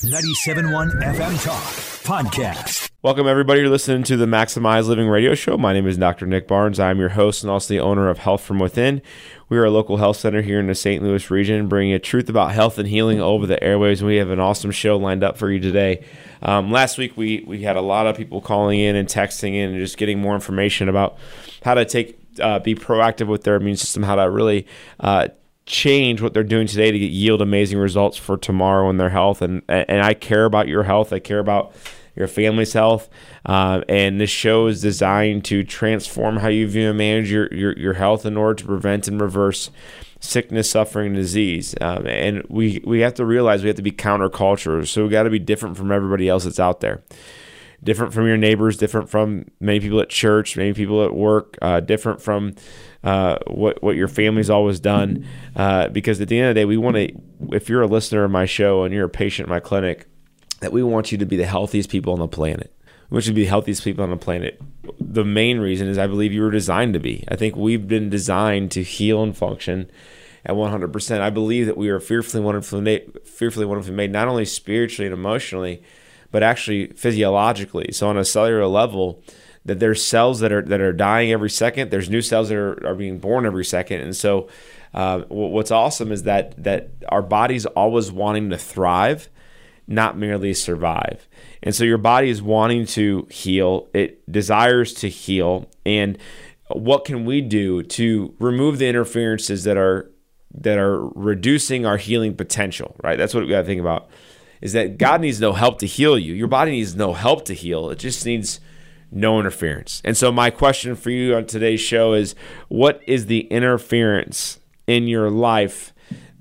97.1 FM Talk Podcast. Welcome, everybody. You're listening to the Maximize Living Radio Show. My name is Dr. Nick Barnes. I'm your host and also the owner of Health From Within. We are a local health center here in the St. Louis region, bringing you truth about health and healing over the airwaves. We have an awesome show lined up for you today. Um, last week, we, we had a lot of people calling in and texting in and just getting more information about how to take uh, be proactive with their immune system, how to really uh, change what they're doing today to yield amazing results for tomorrow in their health. And and I care about your health. I care about your family's health. Uh, and this show is designed to transform how you view and manage your, your, your health in order to prevent and reverse sickness, suffering, and disease. Um, and we, we have to realize we have to be counterculture. So we got to be different from everybody else that's out there different from your neighbors, different from many people at church, many people at work, uh, different from uh, what what your family's always done. Uh, because at the end of the day, we want to. If you're a listener of my show and you're a patient in my clinic, that we want you to be the healthiest people on the planet. We want you to be the healthiest people on the planet. The main reason is I believe you were designed to be. I think we've been designed to heal and function at 100%. I believe that we are fearfully wonderfully made, fearfully wonderfully made, not only spiritually and emotionally, but actually physiologically. So on a cellular level, that there's cells that are that are dying every second. There's new cells that are, are being born every second, and so uh, what's awesome is that that our body's always wanting to thrive, not merely survive. And so your body is wanting to heal. It desires to heal, and what can we do to remove the interferences that are that are reducing our healing potential? Right. That's what we got to think about is that God needs no help to heal you. Your body needs no help to heal. It just needs no interference. And so my question for you on today's show is what is the interference in your life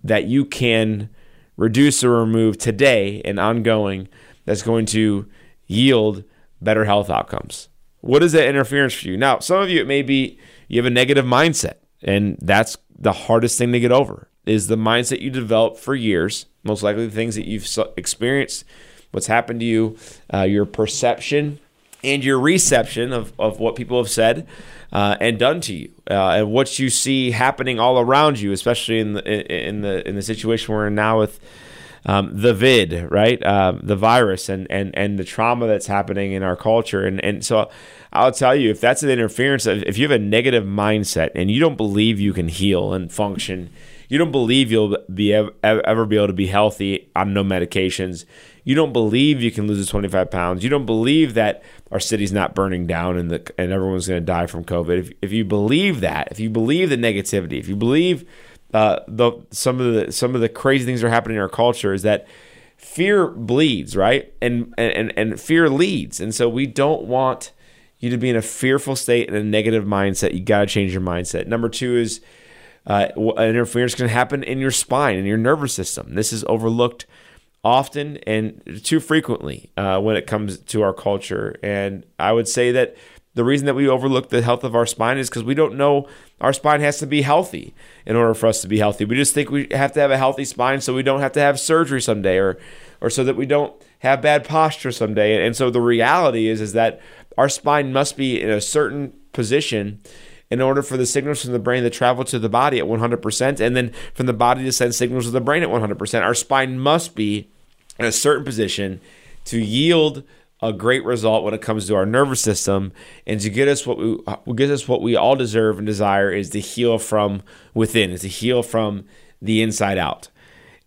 that you can reduce or remove today and ongoing that's going to yield better health outcomes? What is that interference for you? Now, some of you it may be you have a negative mindset and that's the hardest thing to get over is the mindset you develop for years most likely the things that you've experienced, what's happened to you, uh, your perception and your reception of, of what people have said uh, and done to you, uh, and what you see happening all around you, especially in the in the in the situation we're in now with um, the vid, right, uh, the virus, and and and the trauma that's happening in our culture, and and so. I'll tell you, if that's an interference, if you have a negative mindset and you don't believe you can heal and function you don't believe you'll be ever, ever be able to be healthy on no medications. You don't believe you can lose 25 pounds. You don't believe that our city's not burning down and the and everyone's going to die from COVID. If, if you believe that, if you believe the negativity, if you believe uh, the some of the some of the crazy things that are happening in our culture, is that fear bleeds, right? And and and fear leads, and so we don't want you to be in a fearful state and a negative mindset. You got to change your mindset. Number two is uh, interference can happen in your spine, in your nervous system. This is overlooked often and too frequently uh, when it comes to our culture. And I would say that the reason that we overlook the health of our spine is because we don't know our spine has to be healthy in order for us to be healthy. We just think we have to have a healthy spine so we don't have to have surgery someday or or so that we don't have bad posture someday. And so the reality is is that our spine must be in a certain position in order for the signals from the brain to travel to the body at 100% and then from the body to send signals to the brain at 100%. Our spine must be in a certain position to yield a great result when it comes to our nervous system and to get us what we uh, get us what we all deserve and desire is to heal from within, is to heal from the inside out.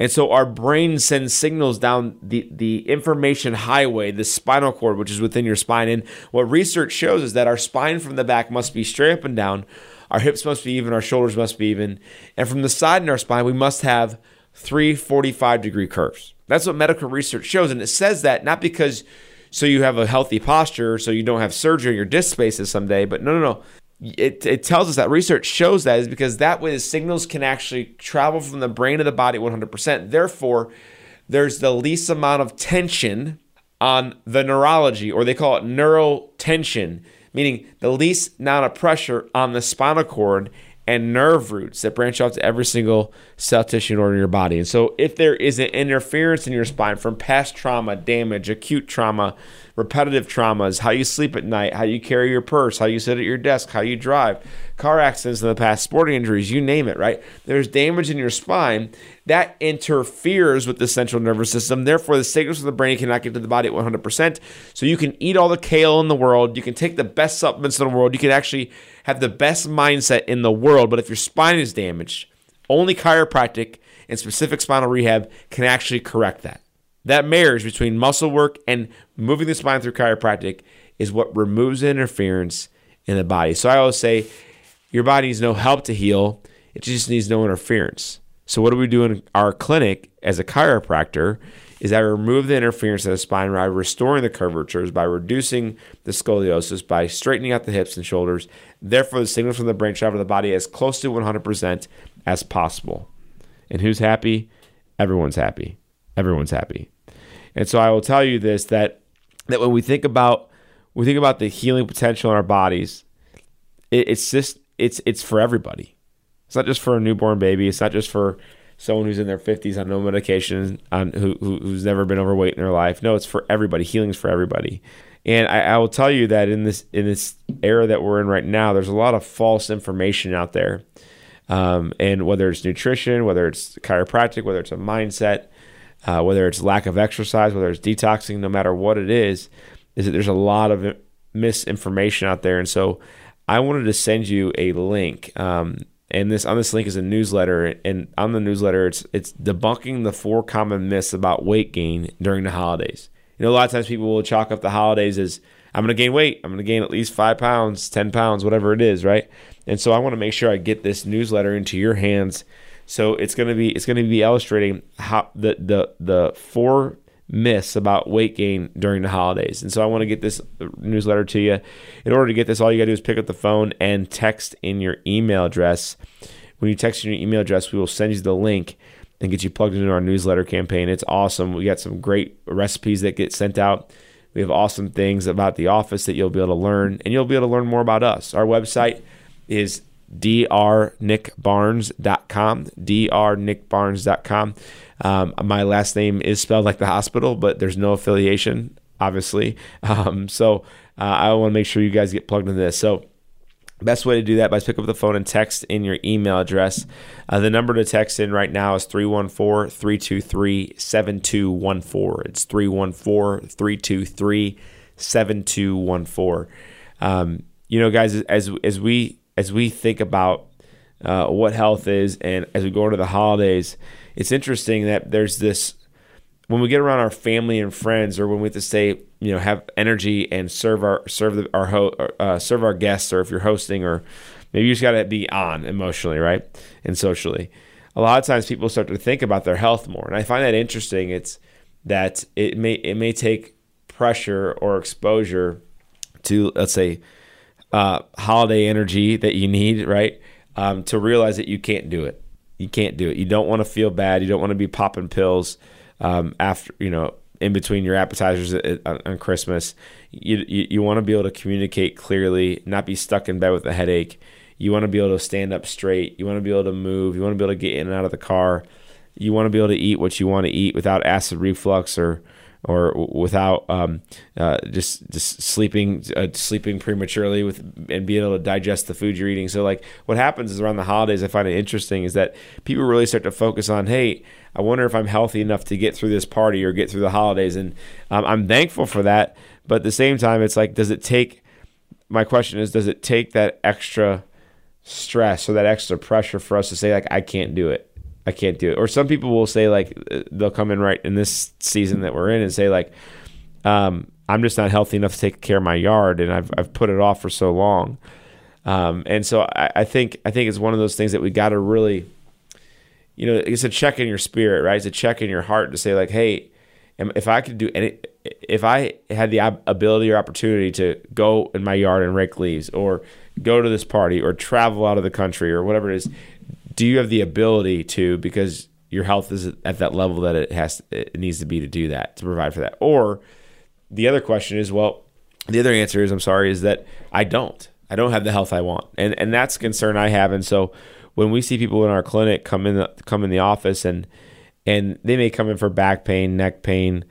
And so our brain sends signals down the, the information highway, the spinal cord, which is within your spine. And what research shows is that our spine from the back must be straight up and down, our hips must be even, our shoulders must be even. And from the side in our spine, we must have three 45 degree curves. That's what medical research shows. And it says that not because so you have a healthy posture, so you don't have surgery in your disc spaces someday, but no, no, no it, it tells us that research shows that is because that way the signals can actually travel from the brain to the body 100%. Therefore, there's the least amount of tension on the neurology, or they call it neural tension, meaning the least amount of pressure on the spinal cord and nerve roots that branch out to every single cell tissue in your body. And so, if there is an interference in your spine from past trauma, damage, acute trauma, repetitive traumas, how you sleep at night, how you carry your purse, how you sit at your desk, how you drive, car accidents in the past, sporting injuries, you name it, right? There's damage in your spine that interferes with the central nervous system. Therefore, the signals from the brain cannot get to the body at 100%. So you can eat all the kale in the world, you can take the best supplements in the world, you can actually have the best mindset in the world. But if your spine is damaged, only chiropractic and specific spinal rehab can actually correct that. That marriage between muscle work and moving the spine through chiropractic is what removes the interference in the body. So I always say your body needs no help to heal, it just needs no interference. So what do we do in our clinic as a chiropractor is I remove the interference of the spine by restoring the curvatures, by reducing the scoliosis, by straightening out the hips and shoulders. Therefore, the signals from the brain travel to the body as close to 100% as possible. And who's happy? Everyone's happy. Everyone's happy. And so I will tell you this that that when we think about we think about the healing potential in our bodies, it, it's just it's it's for everybody. It's not just for a newborn baby. It's not just for someone who's in their 50s on no medication, on who, who's never been overweight in their life. No, it's for everybody. Healing's for everybody. And I, I will tell you that in this in this era that we're in right now, there's a lot of false information out there. Um, and whether it's nutrition, whether it's chiropractic, whether it's a mindset, uh, whether it's lack of exercise, whether it's detoxing, no matter what it is, is that there's a lot of misinformation out there. And so I wanted to send you a link. Um, and this on this link is a newsletter, and on the newsletter, it's it's debunking the four common myths about weight gain during the holidays. You know, a lot of times people will chalk up the holidays as I'm going to gain weight. I'm going to gain at least five pounds, ten pounds, whatever it is, right? And so I want to make sure I get this newsletter into your hands so it's to be it's to be illustrating how the the the four myths about weight gain during the holidays. And so I want to get this newsletter to you. In order to get this, all you got to do is pick up the phone and text in your email address. When you text in your email address, we will send you the link and get you plugged into our newsletter campaign. It's awesome. We got some great recipes that get sent out. We have awesome things about the office that you'll be able to learn, and you'll be able to learn more about us. Our website is drnickbarnes.com, drnickbarnes.com. Um, my last name is spelled like the hospital, but there's no affiliation, obviously. Um, so uh, I want to make sure you guys get plugged into this. So best way to do that by pick up the phone and text in your email address. Uh, the number to text in right now is 314-323-7214. It's 314-323-7214. Um, you know, guys, as as we as we think about uh, what health is and as we go into the holidays, it's interesting that there's this when we get around our family and friends, or when we have to say, you know, have energy and serve our serve the, our ho- uh, serve our guests, or if you're hosting, or maybe you just got to be on emotionally, right, and socially. A lot of times, people start to think about their health more, and I find that interesting. It's that it may it may take pressure or exposure to let's say uh, holiday energy that you need, right? Um, to realize that you can't do it. You can't do it. You don't want to feel bad. You don't want to be popping pills um, after, you know, in between your appetizers on Christmas. You, you, you want to be able to communicate clearly, not be stuck in bed with a headache. You want to be able to stand up straight. You want to be able to move. You want to be able to get in and out of the car. You want to be able to eat what you want to eat without acid reflux or or without um, uh, just just sleeping uh, sleeping prematurely with and being able to digest the food you're eating. So like what happens is around the holidays, I find it interesting is that people really start to focus on, hey, I wonder if I'm healthy enough to get through this party or get through the holidays, and um, I'm thankful for that. But at the same time, it's like, does it take? My question is, does it take that extra stress or that extra pressure for us to say like, I can't do it? I can't do it. Or some people will say like they'll come in right in this season that we're in and say like, um, I'm just not healthy enough to take care of my yard, and I've I've put it off for so long. Um, and so I, I, think I think it's one of those things that we got to really, you know, it's a check in your spirit, right? It's a check in your heart to say like, hey, if I could do any, if I had the ability or opportunity to go in my yard and rake leaves, or go to this party, or travel out of the country, or whatever it is, do you have the ability to because your health is at that level that it has it needs to be to do that to provide for that? Or the other question is well the other answer is i'm sorry is that i don't. I don't have the health i want. And and that's a concern i have. And so when we see people in our clinic come in the, come in the office and and they may come in for back pain neck pain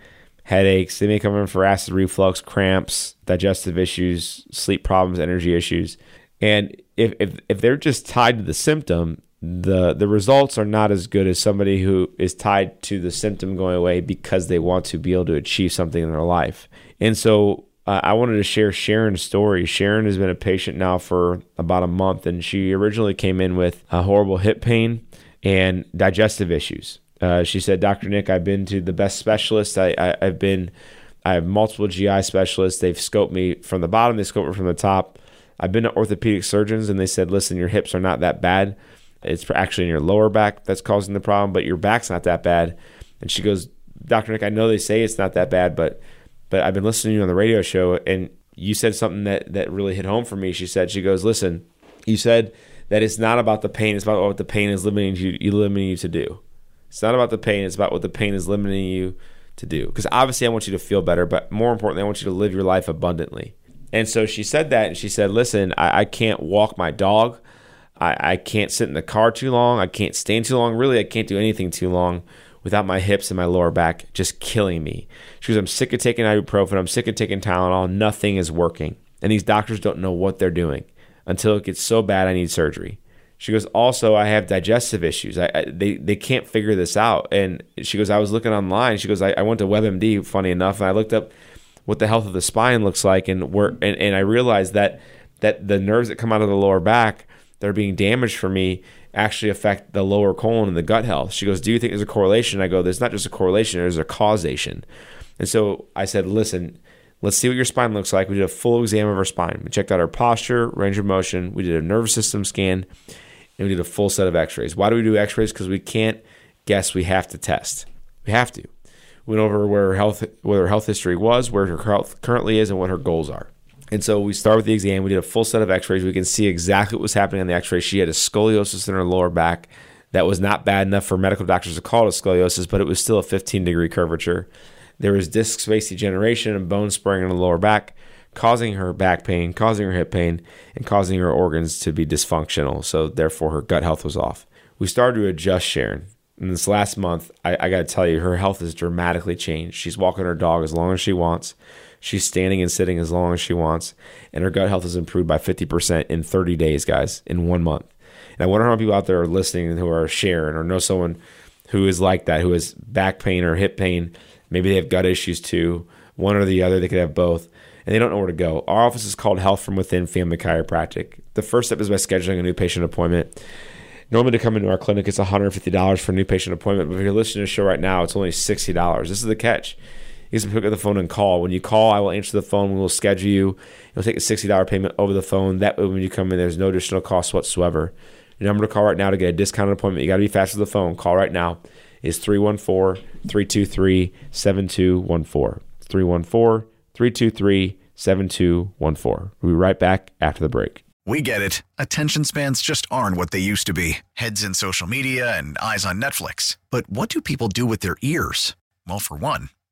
headaches. They may come in for acid reflux cramps digestive issues sleep problems energy issues. And if, if, if they're just tied to the symptom, the the results are not as good as somebody who is tied to the symptom going away because they want to be able to achieve something in their life. And so uh, I wanted to share Sharon's story. Sharon has been a patient now for about a month, and she originally came in with a horrible hip pain and digestive issues. Uh, she said, "Dr. Nick, I've been to the best specialists. I, I, I've been, I have multiple GI specialists. They've scoped me from the bottom, they scoped me from the top. I've been to orthopedic surgeons, and they said, listen, your hips are not that bad." It's actually in your lower back that's causing the problem, but your back's not that bad. And she goes, Dr. Nick, I know they say it's not that bad, but but I've been listening to you on the radio show and you said something that, that really hit home for me. She said, she goes, Listen, you said that it's not about the pain, it's about what the pain is limiting you, limiting you to do. It's not about the pain, it's about what the pain is limiting you to do. Because obviously I want you to feel better, but more importantly, I want you to live your life abundantly. And so she said that and she said, Listen, I, I can't walk my dog. I, I can't sit in the car too long. I can't stand too long. Really, I can't do anything too long without my hips and my lower back just killing me. She goes, I'm sick of taking ibuprofen. I'm sick of taking Tylenol. Nothing is working. And these doctors don't know what they're doing until it gets so bad I need surgery. She goes, also, I have digestive issues. I, I, they, they can't figure this out. And she goes, I was looking online. She goes, I, I went to WebMD, funny enough, and I looked up what the health of the spine looks like. And, where, and, and I realized that, that the nerves that come out of the lower back that are being damaged for me actually affect the lower colon and the gut health. She goes, Do you think there's a correlation? I go, There's not just a correlation, there's a causation. And so I said, Listen, let's see what your spine looks like. We did a full exam of her spine. We checked out her posture, range of motion. We did a nervous system scan, and we did a full set of x rays. Why do we do x rays? Because we can't guess, we have to test. We have to. We went over where her health, what her health history was, where her health currently is, and what her goals are. And so we start with the exam. We did a full set of x rays. We can see exactly what was happening on the x ray. She had a scoliosis in her lower back that was not bad enough for medical doctors to call it a scoliosis, but it was still a 15 degree curvature. There was disc space degeneration and bone spurring in the lower back, causing her back pain, causing her hip pain, and causing her organs to be dysfunctional. So therefore, her gut health was off. We started to adjust Sharon. In this last month, I, I got to tell you, her health has dramatically changed. She's walking her dog as long as she wants. She's standing and sitting as long as she wants, and her gut health has improved by 50% in 30 days, guys, in one month. And I wonder how many people out there are listening who are sharing or know someone who is like that, who has back pain or hip pain. Maybe they have gut issues too, one or the other. They could have both, and they don't know where to go. Our office is called Health from Within Family Chiropractic. The first step is by scheduling a new patient appointment. Normally, to come into our clinic, it's $150 for a new patient appointment. But if you're listening to the show right now, it's only $60. This is the catch you can pick up the phone and call. When you call, I will answer the phone. We will schedule you. You'll take a $60 payment over the phone. That way, when you come in, there's no additional cost whatsoever. Your number to call right now to get a discounted appointment. You got to be fast with the phone. Call right now is 314 323 7214. 314 323 7214. We'll be right back after the break. We get it. Attention spans just aren't what they used to be heads in social media and eyes on Netflix. But what do people do with their ears? Well, for one,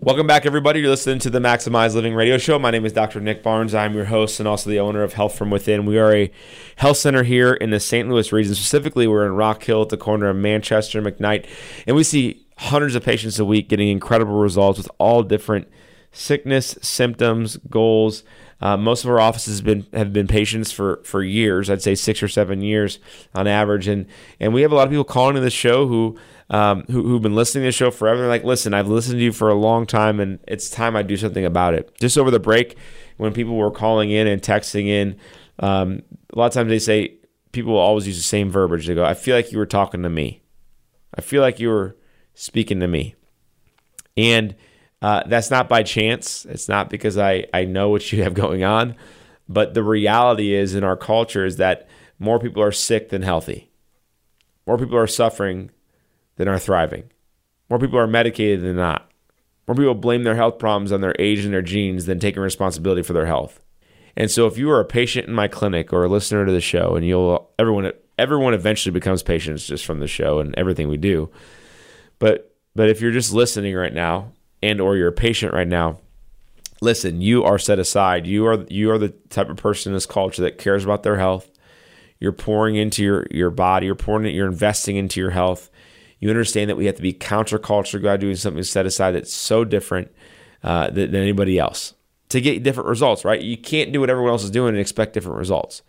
Welcome back, everybody. You're listening to the Maximize Living Radio Show. My name is Dr. Nick Barnes. I'm your host and also the owner of Health from Within. We are a health center here in the St. Louis region. Specifically, we're in Rock Hill at the corner of Manchester and McKnight, and we see hundreds of patients a week getting incredible results with all different sickness, symptoms, goals. Uh, most of our offices have been have been patients for for years. I'd say six or seven years on average, and and we have a lot of people calling in the show who um, who, who've been listening to the show forever. They're like, listen, I've listened to you for a long time, and it's time I do something about it. Just over the break, when people were calling in and texting in, um, a lot of times they say people will always use the same verbiage. They go, "I feel like you were talking to me. I feel like you were speaking to me," and uh, that's not by chance. It's not because I I know what you have going on, but the reality is in our culture is that more people are sick than healthy. More people are suffering than are thriving. More people are medicated than not. More people blame their health problems on their age and their genes than taking responsibility for their health. And so if you are a patient in my clinic or a listener to the show and you'll everyone everyone eventually becomes patients just from the show and everything we do. But but if you're just listening right now and or you're a patient right now, listen, you are set aside. You are you are the type of person in this culture that cares about their health. You're pouring into your your body. You're pouring. You're investing into your health. You understand that we have to be counterculture. God doing something set aside that's so different uh, than, than anybody else to get different results. Right? You can't do what everyone else is doing and expect different results.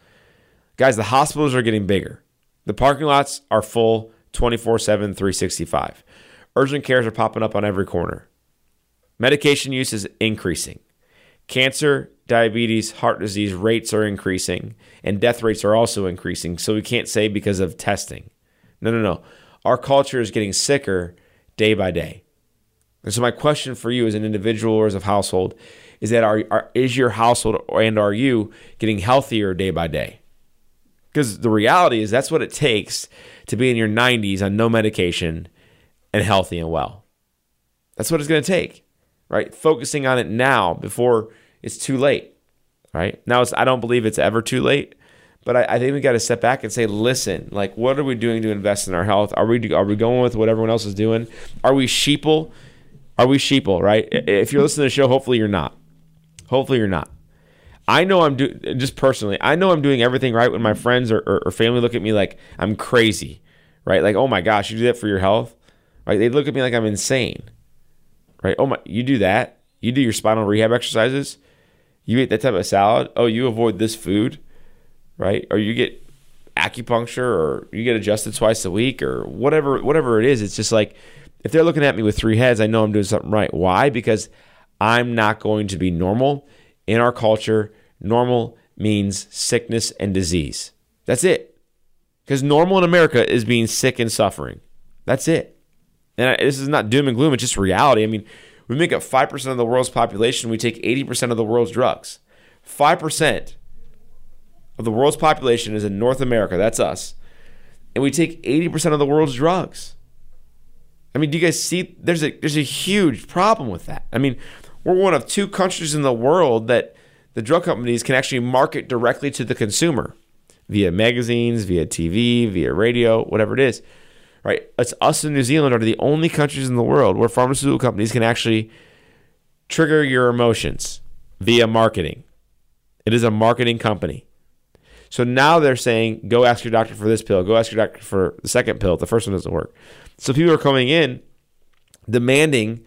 Guys, the hospitals are getting bigger. The parking lots are full 24 7, 365. Urgent cares are popping up on every corner. Medication use is increasing. Cancer, diabetes, heart disease rates are increasing, and death rates are also increasing. So we can't say because of testing. No, no, no. Our culture is getting sicker day by day. And so my question for you as an individual or as a household is that are, are is your household and are you getting healthier day by day? Because the reality is that's what it takes to be in your 90s on no medication and healthy and well. That's what it's going to take, right? Focusing on it now before it's too late, right? Now, I don't believe it's ever too late, but I, I think we got to step back and say, listen, like, what are we doing to invest in our health? Are we are we going with what everyone else is doing? Are we sheeple? Are we sheeple? Right? If you're listening to the show, hopefully you're not. Hopefully you're not. I know I'm doing just personally. I know I'm doing everything right when my friends or, or, or, family look at me like I'm crazy, right? Like, oh my gosh, you do that for your health, right? They look at me like I'm insane, right? Oh my, you do that? You do your spinal rehab exercises? You eat that type of salad? Oh, you avoid this food, right? Or you get acupuncture, or you get adjusted twice a week, or whatever, whatever it is. It's just like if they're looking at me with three heads, I know I'm doing something right. Why? Because I'm not going to be normal in our culture, normal means sickness and disease. That's it. Because normal in America is being sick and suffering. That's it. And this is not doom and gloom, it's just reality. I mean, we make up 5% of the world's population, we take 80% of the world's drugs. 5% of the world's population is in North America, that's us. And we take 80% of the world's drugs. I mean, do you guys see there's a there's a huge problem with that. I mean, we're one of two countries in the world that the drug companies can actually market directly to the consumer via magazines, via TV, via radio, whatever it is. Right? It's us and New Zealand are the only countries in the world where pharmaceutical companies can actually trigger your emotions via marketing. It is a marketing company. So now they're saying, go ask your doctor for this pill, go ask your doctor for the second pill the first one doesn't work. So people are coming in demanding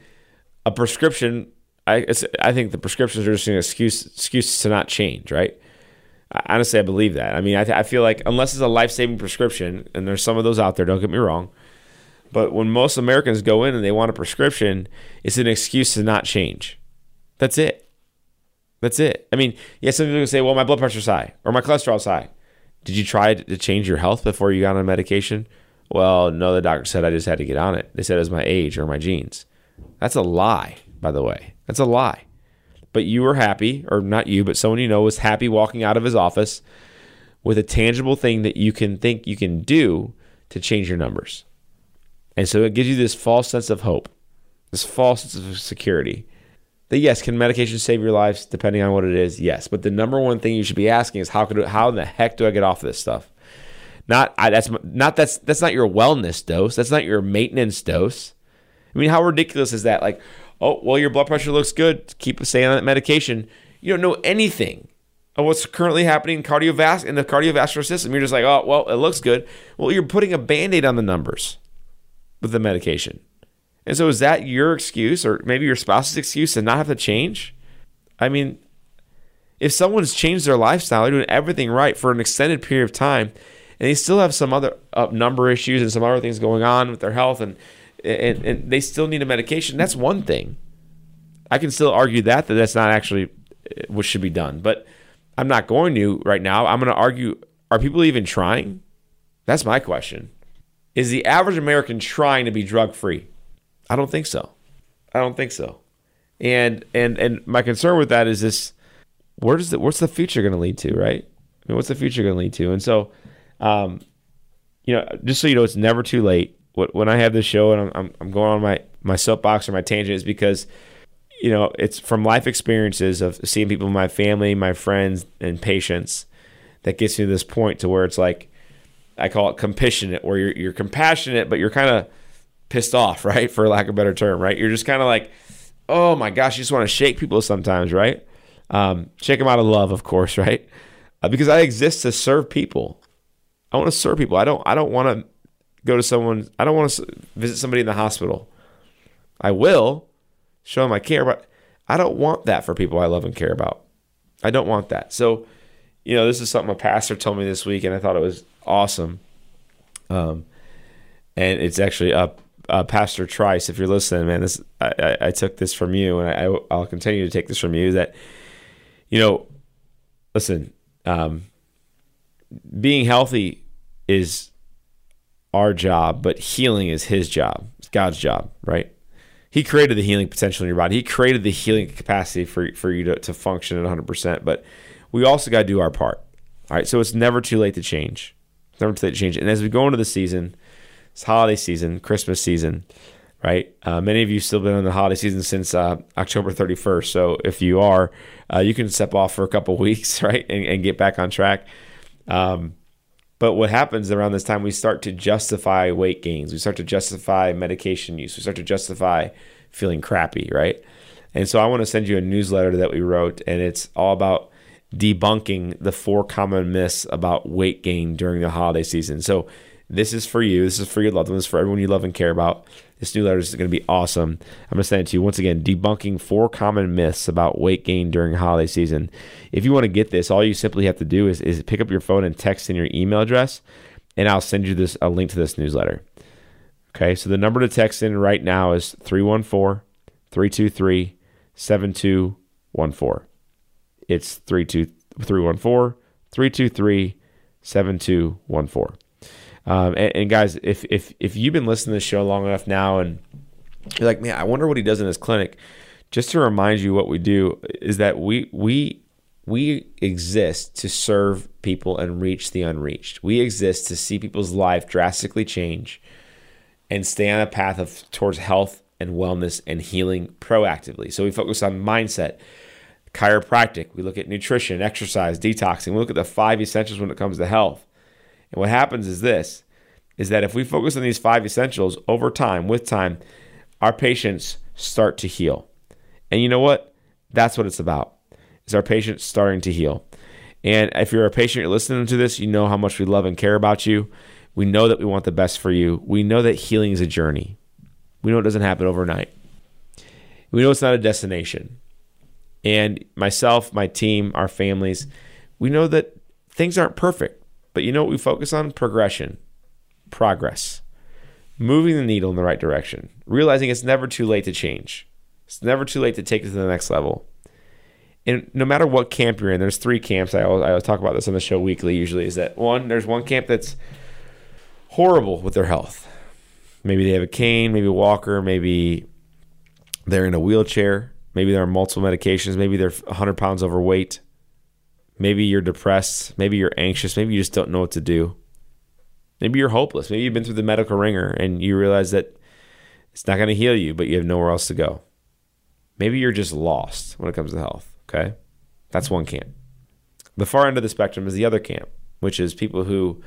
a prescription I I think the prescriptions are just an excuse excuse to not change, right? Honestly, I believe that. I mean, I, th- I feel like unless it's a life saving prescription, and there's some of those out there, don't get me wrong, but when most Americans go in and they want a prescription, it's an excuse to not change. That's it. That's it. I mean, yeah, some people say, well, my blood pressure's high or my cholesterol's high. Did you try to change your health before you got on medication? Well, no, the doctor said I just had to get on it. They said it was my age or my genes. That's a lie, by the way. That's a lie. But you were happy, or not you, but someone you know was happy walking out of his office with a tangible thing that you can think you can do to change your numbers. And so it gives you this false sense of hope, this false sense of security. That yes, can medication save your lives depending on what it is? Yes, but the number one thing you should be asking is how could how in the heck do I get off of this stuff? Not I, that's not that's that's not your wellness dose. That's not your maintenance dose. I mean, how ridiculous is that? Like, oh, well, your blood pressure looks good. Keep staying on that medication. You don't know anything of what's currently happening in cardiovas- in the cardiovascular system. You're just like, oh, well, it looks good. Well, you're putting a band aid on the numbers with the medication. And so is that your excuse or maybe your spouse's excuse to not have to change? I mean, if someone's changed their lifestyle, they're doing everything right for an extended period of time, and they still have some other uh, number issues and some other things going on with their health and and, and they still need a medication, that's one thing. I can still argue that that that's not actually uh, what should be done, but I'm not going to right now. I'm going to argue: Are people even trying? That's my question. Is the average American trying to be drug free? I don't think so. I don't think so. And and and my concern with that is this: where does the what's the future going to lead to? Right? I mean, what's the future going to lead to? And so, um, you know, just so you know, it's never too late when I have this show and I'm, I'm going on my, my soapbox or my tangent is because, you know, it's from life experiences of seeing people in my family, my friends, and patients that gets me to this point to where it's like, I call it compassionate, where you're, you're compassionate, but you're kind of pissed off, right? For lack of a better term, right? You're just kind of like, oh my gosh, you just want to shake people sometimes, right? Um, shake them out of love, of course, right? Uh, because I exist to serve people. I want to serve people. I don't. I don't want to go to someone. I don't want to visit somebody in the hospital. I will show them I care, but I don't want that for people I love and care about. I don't want that. So, you know, this is something a pastor told me this week, and I thought it was awesome. Um, and it's actually uh, uh, Pastor Trice. If you're listening, man, this I, I, I took this from you, and I, I'll continue to take this from you. That you know, listen, um, being healthy is our job, but healing is His job. It's God's job, right? He created the healing potential in your body. He created the healing capacity for for you to, to function at 100. percent But we also got to do our part. All right, so it's never too late to change. It's never too late to change. And as we go into the season, it's holiday season, Christmas season, right? Uh, many of you still been in the holiday season since uh, October 31st. So if you are, uh, you can step off for a couple weeks, right, and, and, get back on track. Um, but what happens around this time, we start to justify weight gains. We start to justify medication use. We start to justify feeling crappy, right? And so I want to send you a newsletter that we wrote, and it's all about debunking the four common myths about weight gain during the holiday season. So this is for you. This is for your loved ones, for everyone you love and care about. This new letter is going to be awesome. I'm going to send it to you once again, debunking four common myths about weight gain during holiday season. If you want to get this, all you simply have to do is, is pick up your phone and text in your email address, and I'll send you this a link to this newsletter. Okay, so the number to text in right now is 314 323 7214. It's 314 323 7214. Um, and, and, guys, if if if you've been listening to the show long enough now, and you're like, man, I wonder what he does in his clinic. Just to remind you, what we do is that we we we exist to serve people and reach the unreached. We exist to see people's life drastically change and stay on a path of towards health and wellness and healing proactively. So we focus on mindset, chiropractic. We look at nutrition, exercise, detoxing. We look at the five essentials when it comes to health. And what happens is this is that if we focus on these five essentials over time, with time, our patients start to heal. And you know what? That's what it's about. Is our patients starting to heal. And if you're a patient, you're listening to this, you know how much we love and care about you. We know that we want the best for you. We know that healing is a journey. We know it doesn't happen overnight. We know it's not a destination. And myself, my team, our families, we know that things aren't perfect. But you know what we focus on? Progression, progress, moving the needle in the right direction, realizing it's never too late to change. It's never too late to take it to the next level. And no matter what camp you're in, there's three camps. I always, I always talk about this on the show weekly. Usually, is that one? There's one camp that's horrible with their health. Maybe they have a cane, maybe a walker, maybe they're in a wheelchair, maybe they're on multiple medications, maybe they're 100 pounds overweight, Maybe you're depressed. Maybe you're anxious. Maybe you just don't know what to do. Maybe you're hopeless. Maybe you've been through the medical ringer and you realize that it's not going to heal you, but you have nowhere else to go. Maybe you're just lost when it comes to health. Okay. That's one camp. The far end of the spectrum is the other camp, which is people who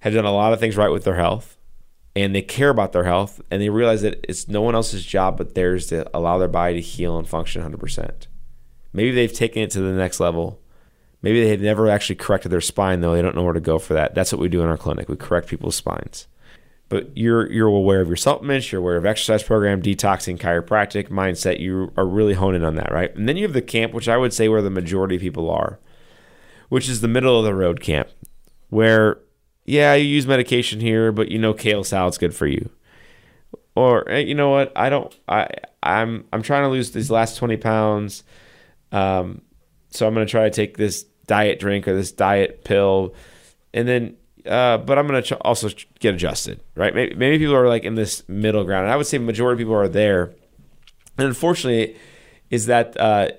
have done a lot of things right with their health and they care about their health and they realize that it's no one else's job but theirs to allow their body to heal and function 100%. Maybe they've taken it to the next level Maybe they have never actually corrected their spine though. They don't know where to go for that. That's what we do in our clinic. We correct people's spines. But you're you're aware of your supplements, you're aware of exercise program, detoxing, chiropractic, mindset. You are really honing on that, right? And then you have the camp, which I would say where the majority of people are, which is the middle of the road camp, where yeah, you use medication here, but you know kale salad's good for you. Or you know what? I don't. I I'm I'm trying to lose these last twenty pounds. Um, so I'm going to try to take this diet drink or this diet pill, and then uh, but I'm going to ch- also get adjusted, right? Maybe, maybe, people are like in this middle ground, and I would say the majority of people are there. And unfortunately, is that uh,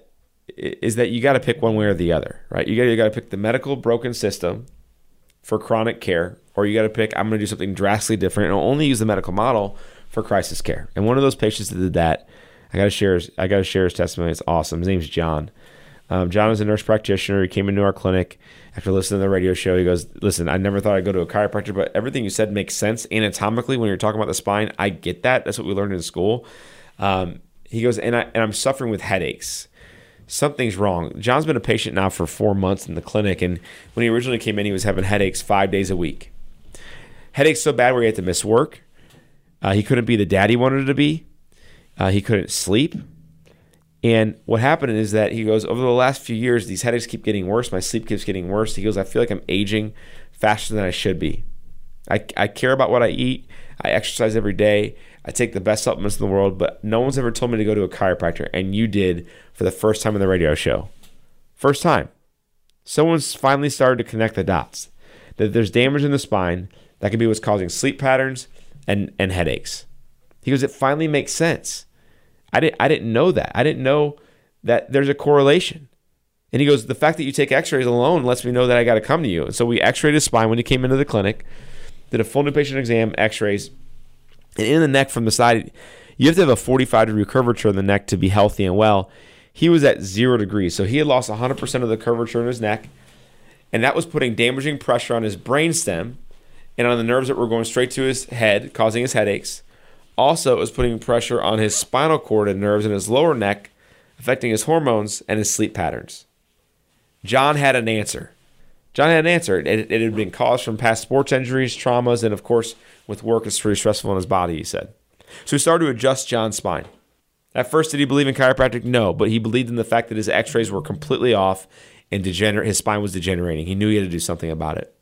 is that you got to pick one way or the other, right? You got you got to pick the medical broken system for chronic care, or you got to pick I'm going to do something drastically different and I'll only use the medical model for crisis care. And one of those patients that did that, I got to share. His, I got to share his testimony. It's awesome. His name's John. Um, John is a nurse practitioner. He came into our clinic after listening to the radio show. He goes, Listen, I never thought I'd go to a chiropractor, but everything you said makes sense anatomically when you're talking about the spine. I get that. That's what we learned in school. Um, He goes, and, I, and I'm suffering with headaches. Something's wrong. John's been a patient now for four months in the clinic, and when he originally came in, he was having headaches five days a week. Headaches so bad where he had to miss work. Uh, he couldn't be the dad he wanted to be. Uh, he couldn't sleep. And what happened is that he goes, over the last few years, these headaches keep getting worse. My sleep keeps getting worse. He goes, I feel like I'm aging faster than I should be. I, I care about what I eat. I exercise every day. I take the best supplements in the world, but no one's ever told me to go to a chiropractor. And you did for the first time in the radio show. First time. Someone's finally started to connect the dots that there's damage in the spine that could be what's causing sleep patterns and, and headaches. He goes, It finally makes sense. I didn't I didn't know that. I didn't know that there's a correlation. And he goes, the fact that you take x-rays alone lets me know that I got to come to you. And so we x-rayed his spine when he came into the clinic, did a full new patient exam, x-rays, and in the neck from the side, you have to have a 45 degree curvature in the neck to be healthy and well. He was at zero degrees. So he had lost 100% of the curvature in his neck. And that was putting damaging pressure on his brainstem and on the nerves that were going straight to his head, causing his headaches. Also, it was putting pressure on his spinal cord and nerves in his lower neck, affecting his hormones and his sleep patterns. John had an answer. John had an answer. It, it had been caused from past sports injuries, traumas, and of course, with work, it's pretty stressful on his body, he said. So he started to adjust John's spine. At first, did he believe in chiropractic? No, but he believed in the fact that his x rays were completely off and degenerate, his spine was degenerating. He knew he had to do something about it.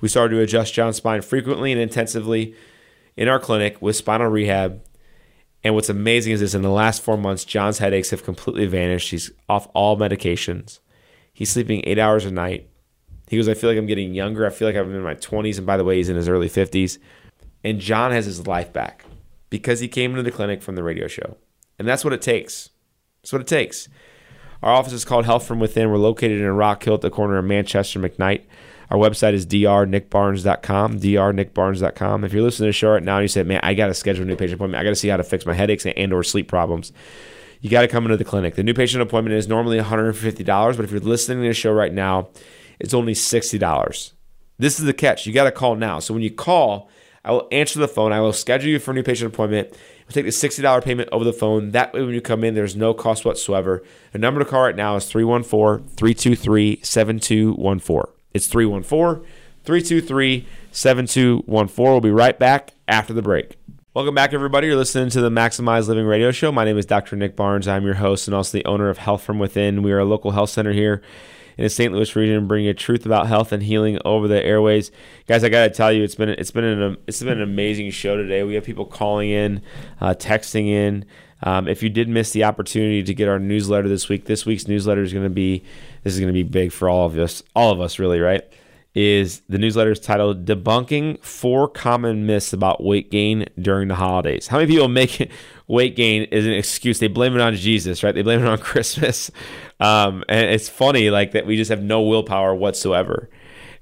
We started to adjust John's spine frequently and intensively in our clinic with spinal rehab. And what's amazing is this in the last four months, John's headaches have completely vanished. He's off all medications. He's sleeping eight hours a night. He goes, I feel like I'm getting younger. I feel like I'm in my 20s. And by the way, he's in his early 50s. And John has his life back because he came into the clinic from the radio show. And that's what it takes. That's what it takes. Our office is called Health from Within. We're located in Rock Hill at the corner of Manchester McKnight. Our website is drnickbarnes.com, drnickbarnes.com. If you're listening to the show right now and you say, man, I got to schedule a new patient appointment. I got to see how to fix my headaches and or sleep problems. You got to come into the clinic. The new patient appointment is normally $150, but if you're listening to the show right now, it's only $60. This is the catch. You got to call now. So when you call, I will answer the phone. I will schedule you for a new patient appointment. We'll take the $60 payment over the phone. That way, when you come in, there's no cost whatsoever. The number to call right now is 314 323 7214. It's 314 323 7214. We'll be right back after the break. Welcome back, everybody. You're listening to the Maximize Living Radio Show. My name is Dr. Nick Barnes. I'm your host and also the owner of Health from Within. We are a local health center here in the St. Louis region, bringing you truth about health and healing over the airways. Guys, I got to tell you, it's been it's been an it's been an amazing show today. We have people calling in, uh, texting in. Um, if you did miss the opportunity to get our newsletter this week, this week's newsletter is going to be this is going to be big for all of us, all of us, really, right? Is the newsletter is titled "Debunking Four Common Myths About Weight Gain During the Holidays"? How many people make weight gain as an excuse? They blame it on Jesus, right? They blame it on Christmas, um, and it's funny, like that we just have no willpower whatsoever.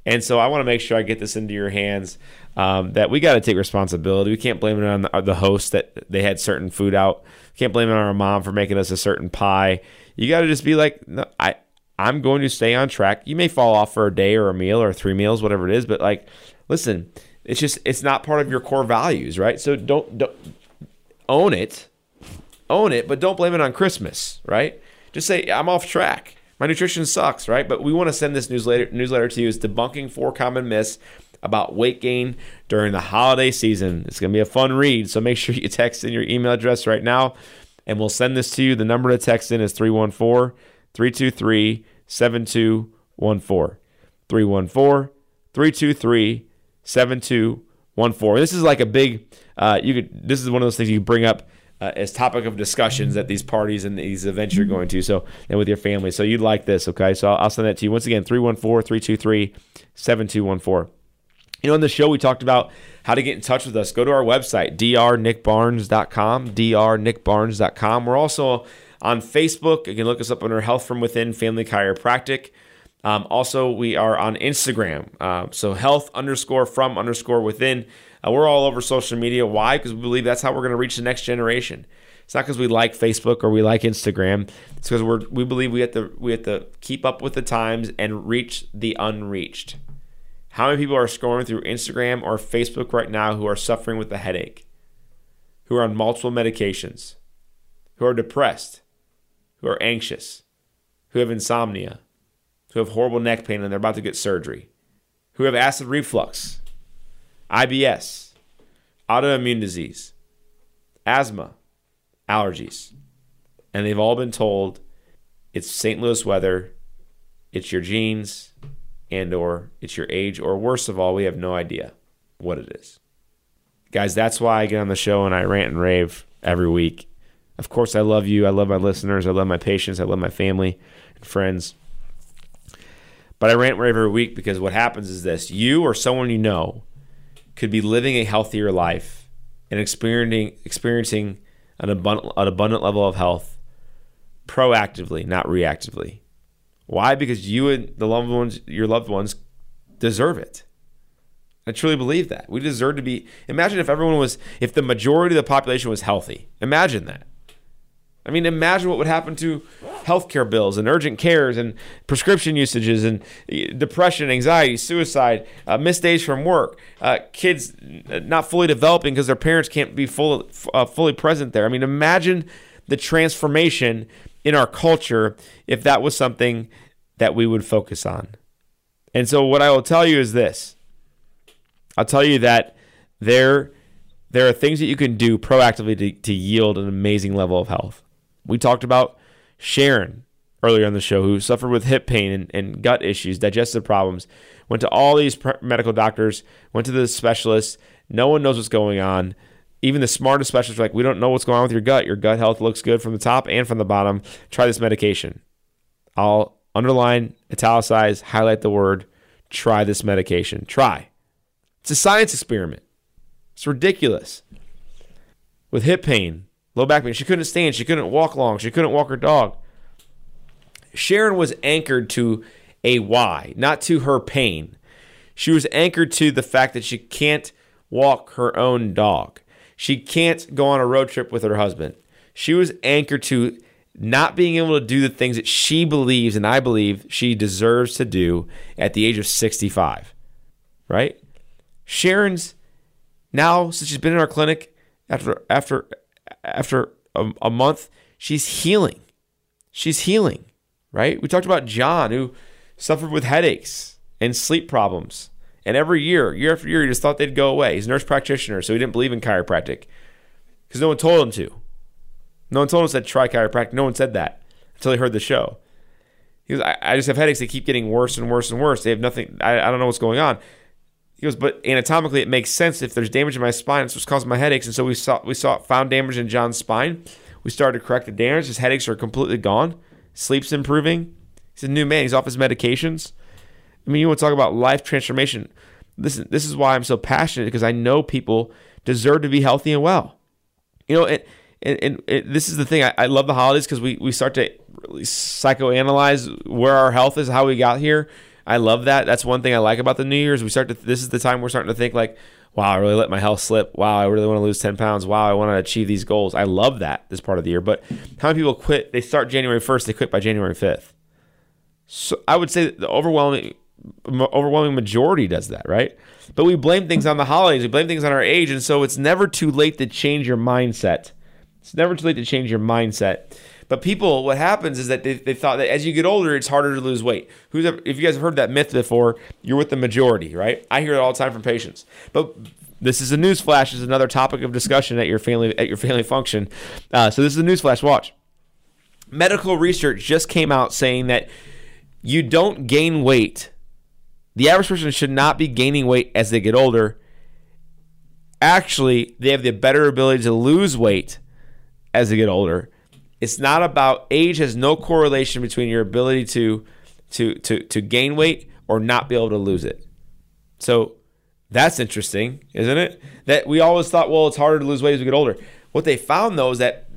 And so I want to make sure I get this into your hands. Um, that we got to take responsibility. We can't blame it on the, the host that they had certain food out. Can't blame it on our mom for making us a certain pie. You got to just be like, no, I I'm going to stay on track. You may fall off for a day or a meal or three meals, whatever it is, but like, listen, it's just it's not part of your core values, right? So don't don't own it, own it, but don't blame it on Christmas, right? Just say I'm off track. My nutrition sucks, right? But we want to send this newsletter newsletter to you. It's debunking four common myths about weight gain during the holiday season. It's going to be a fun read, so make sure you text in your email address right now, and we'll send this to you. The number to text in is 314 323 7214. 314 323 7214. This is like a big, uh, you could, this is one of those things you bring up uh, as topic of discussions at these parties and these events you're going to. So, and with your family. So you'd like this, okay? So I'll, I'll send that to you. Once again, 314 323 7214. You know, in the show, we talked about how to get in touch with us. Go to our website, drnickbarnes.com, drnickbarnes.com. We're also on Facebook. You can look us up under Health from Within Family Chiropractic. Um, also, we are on Instagram. Uh, so health underscore from underscore within. Uh, we're all over social media. Why? Because we believe that's how we're going to reach the next generation. It's not because we like Facebook or we like Instagram. It's because we're we believe we have to we have to keep up with the times and reach the unreached. How many people are scrolling through Instagram or Facebook right now who are suffering with a headache, who are on multiple medications? who are depressed, who are anxious, who have insomnia, who have horrible neck pain and they're about to get surgery, who have acid reflux, IBS, autoimmune disease, asthma, allergies. And they've all been told it's St. Louis weather, it's your genes, and or it's your age, or worst of all, we have no idea what it is. Guys, that's why I get on the show and I rant and rave every week. Of course, I love you. I love my listeners. I love my patients. I love my family and friends. But I rant every week because what happens is this you or someone you know could be living a healthier life and experiencing, experiencing an, abundant, an abundant level of health proactively, not reactively. Why? Because you and the loved ones, your loved ones, deserve it. I truly believe that. We deserve to be. Imagine if everyone was, if the majority of the population was healthy. Imagine that. I mean, imagine what would happen to healthcare bills and urgent cares and prescription usages and eh, depression, anxiety, suicide, uh, missed days from work, uh, kids not fully developing because their parents can't be full, uh, fully present there. I mean, imagine the transformation in our culture if that was something that we would focus on. And so, what I will tell you is this I'll tell you that there, there are things that you can do proactively to, to yield an amazing level of health. We talked about Sharon earlier on the show who suffered with hip pain and, and gut issues, digestive problems, went to all these medical doctors, went to the specialists. No one knows what's going on. Even the smartest specialists are like, we don't know what's going on with your gut. Your gut health looks good from the top and from the bottom. Try this medication. I'll underline, italicize, highlight the word, try this medication. Try. It's a science experiment. It's ridiculous. With hip pain, low back pain, she couldn't stand, she couldn't walk long, she couldn't walk her dog. Sharon was anchored to a why, not to her pain. She was anchored to the fact that she can't walk her own dog. She can't go on a road trip with her husband. She was anchored to not being able to do the things that she believes and I believe she deserves to do at the age of 65. Right? Sharon's now since she's been in our clinic after after after a, a month, she's healing. She's healing, right? We talked about John who suffered with headaches and sleep problems. And every year, year after year, he just thought they'd go away. He's a nurse practitioner, so he didn't believe in chiropractic because no one told him to. No one told him to try chiropractic. No one said that until he heard the show. He goes, I, I just have headaches. They keep getting worse and worse and worse. They have nothing. I, I don't know what's going on. He goes, but anatomically, it makes sense if there's damage in my spine. It's what's causing my headaches. And so we saw we saw found damage in John's spine. We started to correct the damage. His headaches are completely gone. Sleep's improving. He's a new man. He's off his medications. I mean, you want to talk about life transformation. Listen, this is why I'm so passionate because I know people deserve to be healthy and well. You know, and and, and, and this is the thing. I, I love the holidays because we we start to really psychoanalyze where our health is, how we got here. I love that. That's one thing I like about the New Year's. We start to this is the time we're starting to think like, wow, I really let my health slip. Wow, I really want to lose 10 pounds. Wow, I want to achieve these goals. I love that this part of the year. But how many people quit? They start January 1st, they quit by January 5th. So I would say the overwhelming overwhelming majority does that, right? But we blame things on the holidays, we blame things on our age, and so it's never too late to change your mindset. It's never too late to change your mindset. But people, what happens is that they, they thought that as you get older, it's harder to lose weight. Who's ever, if you guys have heard that myth before, you're with the majority, right? I hear it all the time from patients. But this is a news flash. Is another topic of discussion at your family at your family function. Uh, so this is a news flash. Watch. Medical research just came out saying that you don't gain weight. The average person should not be gaining weight as they get older. Actually, they have the better ability to lose weight as they get older. It's not about age has no correlation between your ability to to to to gain weight or not be able to lose it. So that's interesting, isn't it? That we always thought, well, it's harder to lose weight as we get older. What they found though is that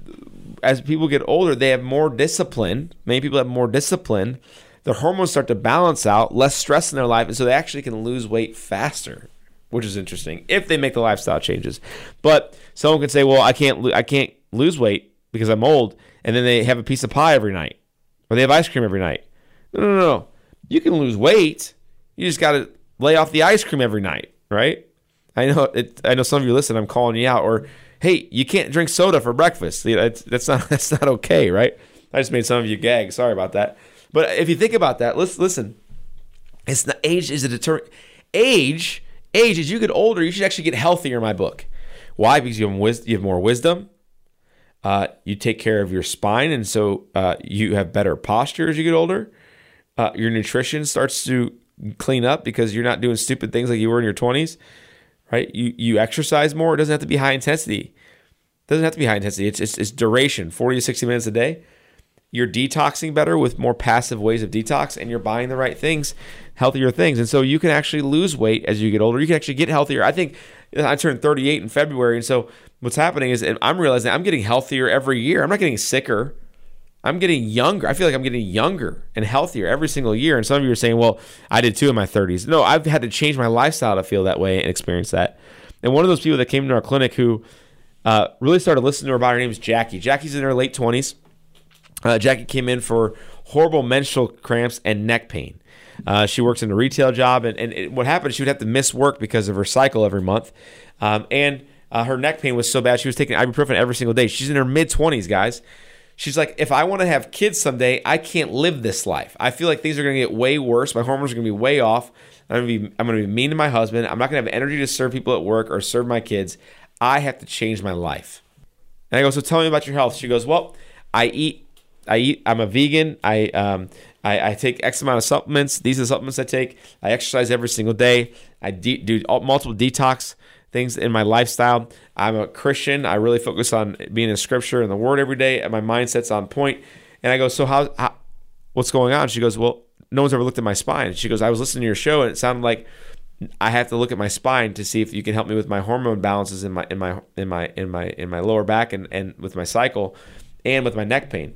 as people get older, they have more discipline. Many people have more discipline. Their hormones start to balance out, less stress in their life, and so they actually can lose weight faster, which is interesting if they make the lifestyle changes. But someone could say, "Well, I can't, I can't lose weight because I'm old." And then they have a piece of pie every night or they have ice cream every night. No, no, no. You can lose weight. You just got to lay off the ice cream every night, right? I know it, I know some of you listen, I'm calling you out or hey, you can't drink soda for breakfast. That's not that's not okay, right? I just made some of you gag. Sorry about that. But if you think about that, let's listen. It's the age is a deter age. Age as you get older, you should actually get healthier. In my book, why? Because you have you have more wisdom. Uh, you take care of your spine, and so uh, you have better posture as you get older. Uh, your nutrition starts to clean up because you're not doing stupid things like you were in your 20s, right? You you exercise more. It doesn't have to be high intensity. It doesn't have to be high intensity. It's, it's, it's duration, 40 to 60 minutes a day. You're detoxing better with more passive ways of detox, and you're buying the right things, healthier things. And so you can actually lose weight as you get older. You can actually get healthier. I think I turned 38 in February, and so what's happening is I'm realizing I'm getting healthier every year. I'm not getting sicker. I'm getting younger. I feel like I'm getting younger and healthier every single year. And some of you are saying, well, I did too in my 30s. No, I've had to change my lifestyle to feel that way and experience that. And one of those people that came to our clinic who uh, really started listening to her about her name is Jackie. Jackie's in her late 20s. Uh, Jackie came in for horrible menstrual cramps and neck pain. Uh, she works in a retail job, and, and it, what happened, is she would have to miss work because of her cycle every month. Um, and uh, her neck pain was so bad, she was taking ibuprofen every single day. She's in her mid 20s, guys. She's like, if I want to have kids someday, I can't live this life. I feel like things are going to get way worse. My hormones are going to be way off. I'm going to be, I'm going to be mean to my husband. I'm not going to have energy to serve people at work or serve my kids. I have to change my life. And I go, so tell me about your health. She goes, well, I eat I eat. I'm a vegan. I um I, I, take X amount of supplements. These are the supplements I take. I exercise every single day. I de- do multiple detox things in my lifestyle. I'm a Christian. I really focus on being in Scripture and the Word every day. And my mindset's on point. And I go, so how, how what's going on? She goes, well, no one's ever looked at my spine. She goes, I was listening to your show and it sounded like I have to look at my spine to see if you can help me with my hormone balances in my in my in my in my in my lower back and, and with my cycle and with my neck pain.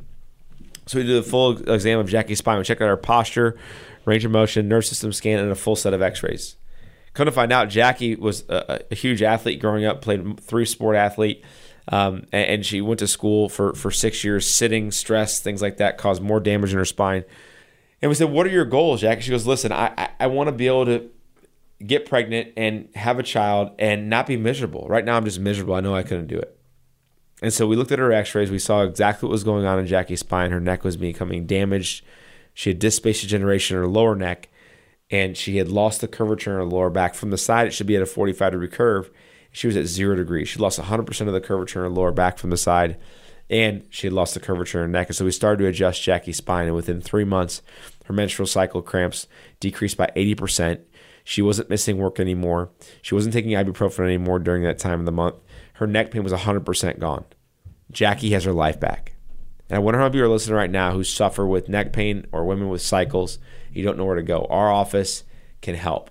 So we do the full exam of Jackie's spine. We check out her posture, range of motion, nerve system scan, and a full set of X-rays. Come to find out, Jackie was a, a huge athlete growing up, played three sport athlete, um, and, and, she went to school for for six years. Sitting, stress, things like that caused more damage in her spine. And we said, "What are your goals, Jackie?" She goes, "Listen, I I, I want to be able to." Get pregnant and have a child and not be miserable. Right now, I'm just miserable. I know I couldn't do it. And so we looked at her x rays. We saw exactly what was going on in Jackie's spine. Her neck was becoming damaged. She had disc space degeneration in her lower neck, and she had lost the curvature in her lower back. From the side, it should be at a 45 degree curve. She was at zero degrees. She lost 100% of the curvature in her lower back from the side, and she had lost the curvature in her neck. And so we started to adjust Jackie's spine, and within three months, her menstrual cycle cramps decreased by 80%. She wasn't missing work anymore. She wasn't taking ibuprofen anymore during that time of the month her neck pain was 100% gone. Jackie has her life back. And I wonder how many of you are listening right now who suffer with neck pain or women with cycles. You don't know where to go. Our office can help.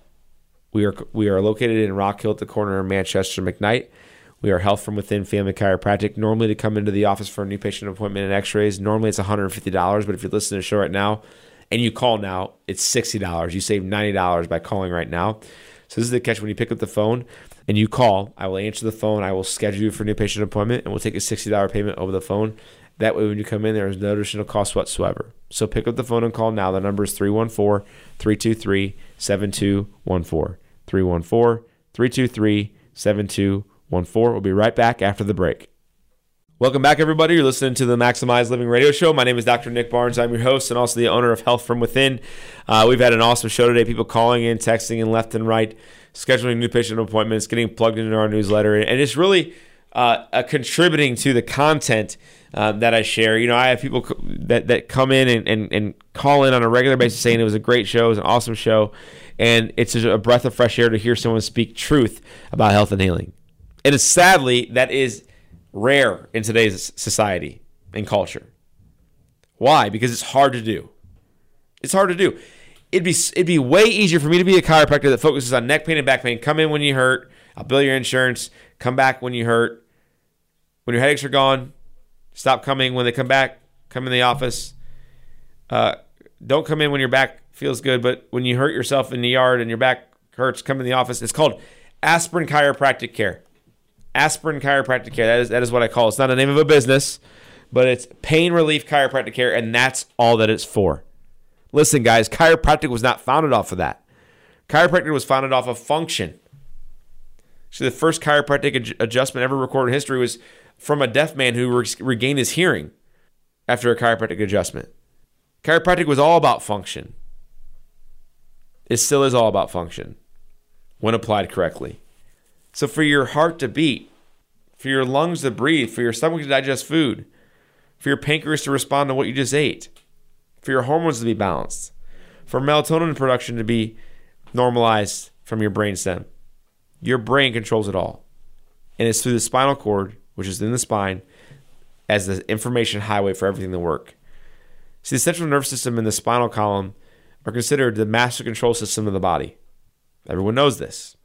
We are we are located in Rock Hill at the corner of Manchester McKnight. We are Health from Within Family Chiropractic. Normally, to come into the office for a new patient appointment and X-rays, normally it's $150. But if you're listening to the show right now and you call now, it's $60. You save $90 by calling right now. So this is the catch when you pick up the phone and you call, I will answer the phone. I will schedule you for a new patient appointment, and we'll take a $60 payment over the phone. That way, when you come in, there is no additional cost whatsoever. So pick up the phone and call now. The number is 314 323 7214. 314 323 7214. We'll be right back after the break. Welcome back, everybody. You're listening to the Maximize Living Radio Show. My name is Dr. Nick Barnes. I'm your host and also the owner of Health from Within. Uh, we've had an awesome show today. People calling in, texting in left and right scheduling new patient appointments, getting plugged into our newsletter, and it's really uh, uh, contributing to the content uh, that I share. You know, I have people that, that come in and, and, and call in on a regular basis saying it was a great show, it was an awesome show, and it's a breath of fresh air to hear someone speak truth about health and healing. And sadly, that is rare in today's society and culture. Why? Because it's hard to do. It's hard to do it'd be it'd be way easier for me to be a chiropractor that focuses on neck pain and back pain. Come in when you hurt. I'll bill your insurance. Come back when you hurt. When your headaches are gone, stop coming. When they come back, come in the office. Uh, don't come in when your back feels good, but when you hurt yourself in the yard and your back hurts, come in the office. It's called aspirin chiropractic care. Aspirin chiropractic care. That is that is what I call it. It's not the name of a business, but it's pain relief chiropractic care, and that's all that it's for. Listen, guys, chiropractic was not founded off of that. Chiropractic was founded off of function. So the first chiropractic adjustment ever recorded in history was from a deaf man who re- regained his hearing after a chiropractic adjustment. Chiropractic was all about function. It still is all about function when applied correctly. So for your heart to beat, for your lungs to breathe, for your stomach to digest food, for your pancreas to respond to what you just ate, for your hormones to be balanced, for melatonin production to be normalized from your brain stem. Your brain controls it all. And it's through the spinal cord, which is in the spine, as the information highway for everything to work. See, the central nervous system and the spinal column are considered the master control system of the body. Everyone knows this.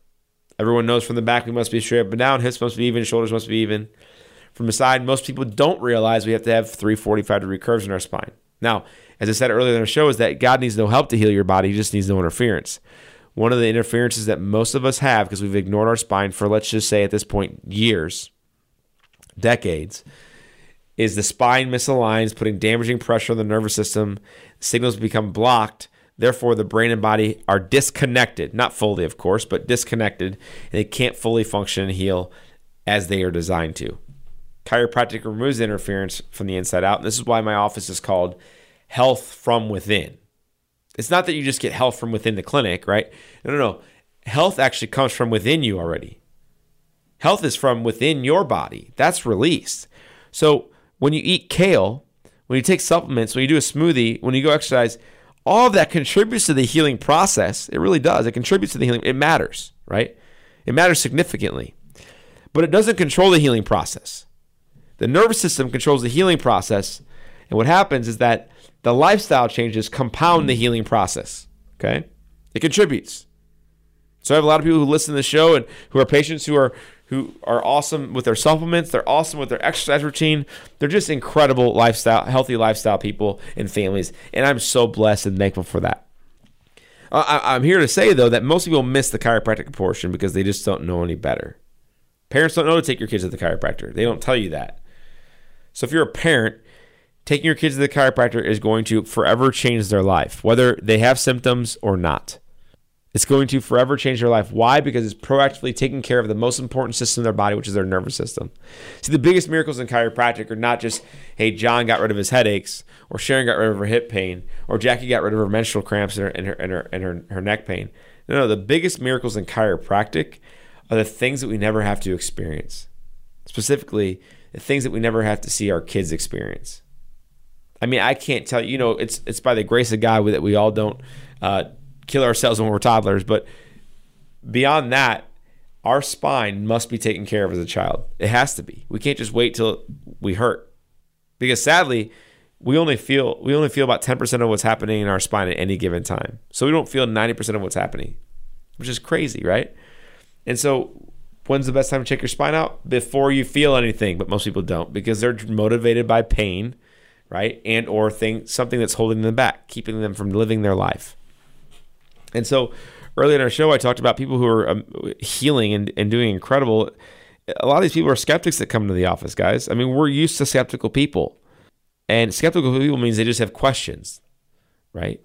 Everyone knows from the back we must be straight up and down, hips must be even, shoulders must be even. From the side, most people don't realize we have to have three 45 degree curves in our spine. Now, as I said earlier in the show, is that God needs no help to heal your body, He just needs no interference. One of the interferences that most of us have because we've ignored our spine for, let's just say at this point, years, decades, is the spine misaligns, putting damaging pressure on the nervous system. Signals become blocked. Therefore, the brain and body are disconnected, not fully, of course, but disconnected, and they can't fully function and heal as they are designed to. Chiropractic removes interference from the inside out. And this is why my office is called Health from Within. It's not that you just get health from within the clinic, right? No, no, no. Health actually comes from within you already. Health is from within your body. That's released. So when you eat kale, when you take supplements, when you do a smoothie, when you go exercise, all of that contributes to the healing process. It really does. It contributes to the healing. It matters, right? It matters significantly. But it doesn't control the healing process. The nervous system controls the healing process. And what happens is that the lifestyle changes compound the healing process. Okay? It contributes. So I have a lot of people who listen to the show and who are patients who are who are awesome with their supplements. They're awesome with their exercise routine. They're just incredible lifestyle, healthy lifestyle people and families. And I'm so blessed and thankful for that. I, I'm here to say, though, that most people miss the chiropractic portion because they just don't know any better. Parents don't know to take your kids to the chiropractor, they don't tell you that. So if you're a parent, taking your kids to the chiropractor is going to forever change their life, whether they have symptoms or not. It's going to forever change their life. Why? Because it's proactively taking care of the most important system in their body, which is their nervous system. See, the biggest miracles in chiropractic are not just, hey, John got rid of his headaches, or Sharon got rid of her hip pain, or Jackie got rid of her menstrual cramps and her, and her, and her, and her, her neck pain. No, no, the biggest miracles in chiropractic are the things that we never have to experience. Specifically, the things that we never have to see our kids experience. I mean, I can't tell you, you know, it's it's by the grace of God that we all don't uh, kill ourselves when we're toddlers. But beyond that, our spine must be taken care of as a child. It has to be. We can't just wait till we hurt. Because sadly, we only feel we only feel about 10% of what's happening in our spine at any given time. So we don't feel 90% of what's happening, which is crazy, right? And so when's the best time to check your spine out? Before you feel anything, but most people don't because they're motivated by pain, right? And or thing something that's holding them back, keeping them from living their life. And so earlier in our show, I talked about people who are um, healing and, and doing incredible. A lot of these people are skeptics that come to the office, guys. I mean, we're used to skeptical people. And skeptical people means they just have questions, right?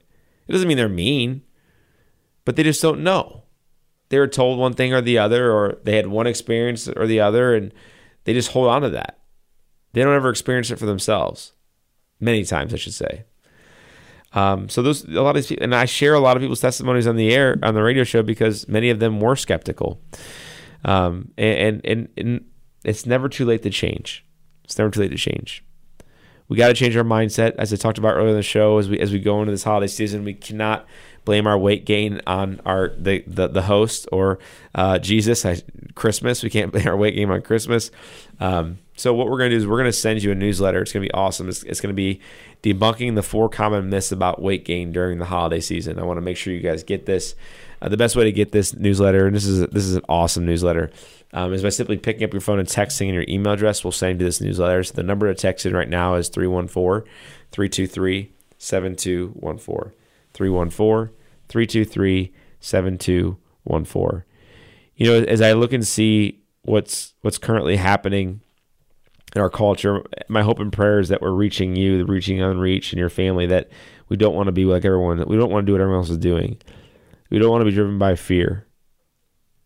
It doesn't mean they're mean, but they just don't know. They were told one thing or the other, or they had one experience or the other, and they just hold on to that. They don't ever experience it for themselves. Many times, I should say. Um, so those a lot of these people, and I share a lot of people's testimonies on the air on the radio show because many of them were skeptical. Um, and, and and it's never too late to change. It's never too late to change. We got to change our mindset, as I talked about earlier in the show. As we as we go into this holiday season, we cannot blame our weight gain on our the the, the host or uh, Jesus. I, Christmas, we can't blame our weight gain on Christmas. Um, so what we're going to do is we're going to send you a newsletter. It's going to be awesome. It's, it's going to be debunking the four common myths about weight gain during the holiday season. I want to make sure you guys get this. Uh, the best way to get this newsletter, and this is this is an awesome newsletter, um, is by simply picking up your phone and texting in your email address. We'll send you this newsletter. So the number to text in right now is 314 323 7214. 314 323 7214. You know, as I look and see what's what's currently happening in our culture. My hope and prayer is that we're reaching you, reaching unreached, and your family. That we don't want to be like everyone. That we don't want to do what everyone else is doing. We don't want to be driven by fear.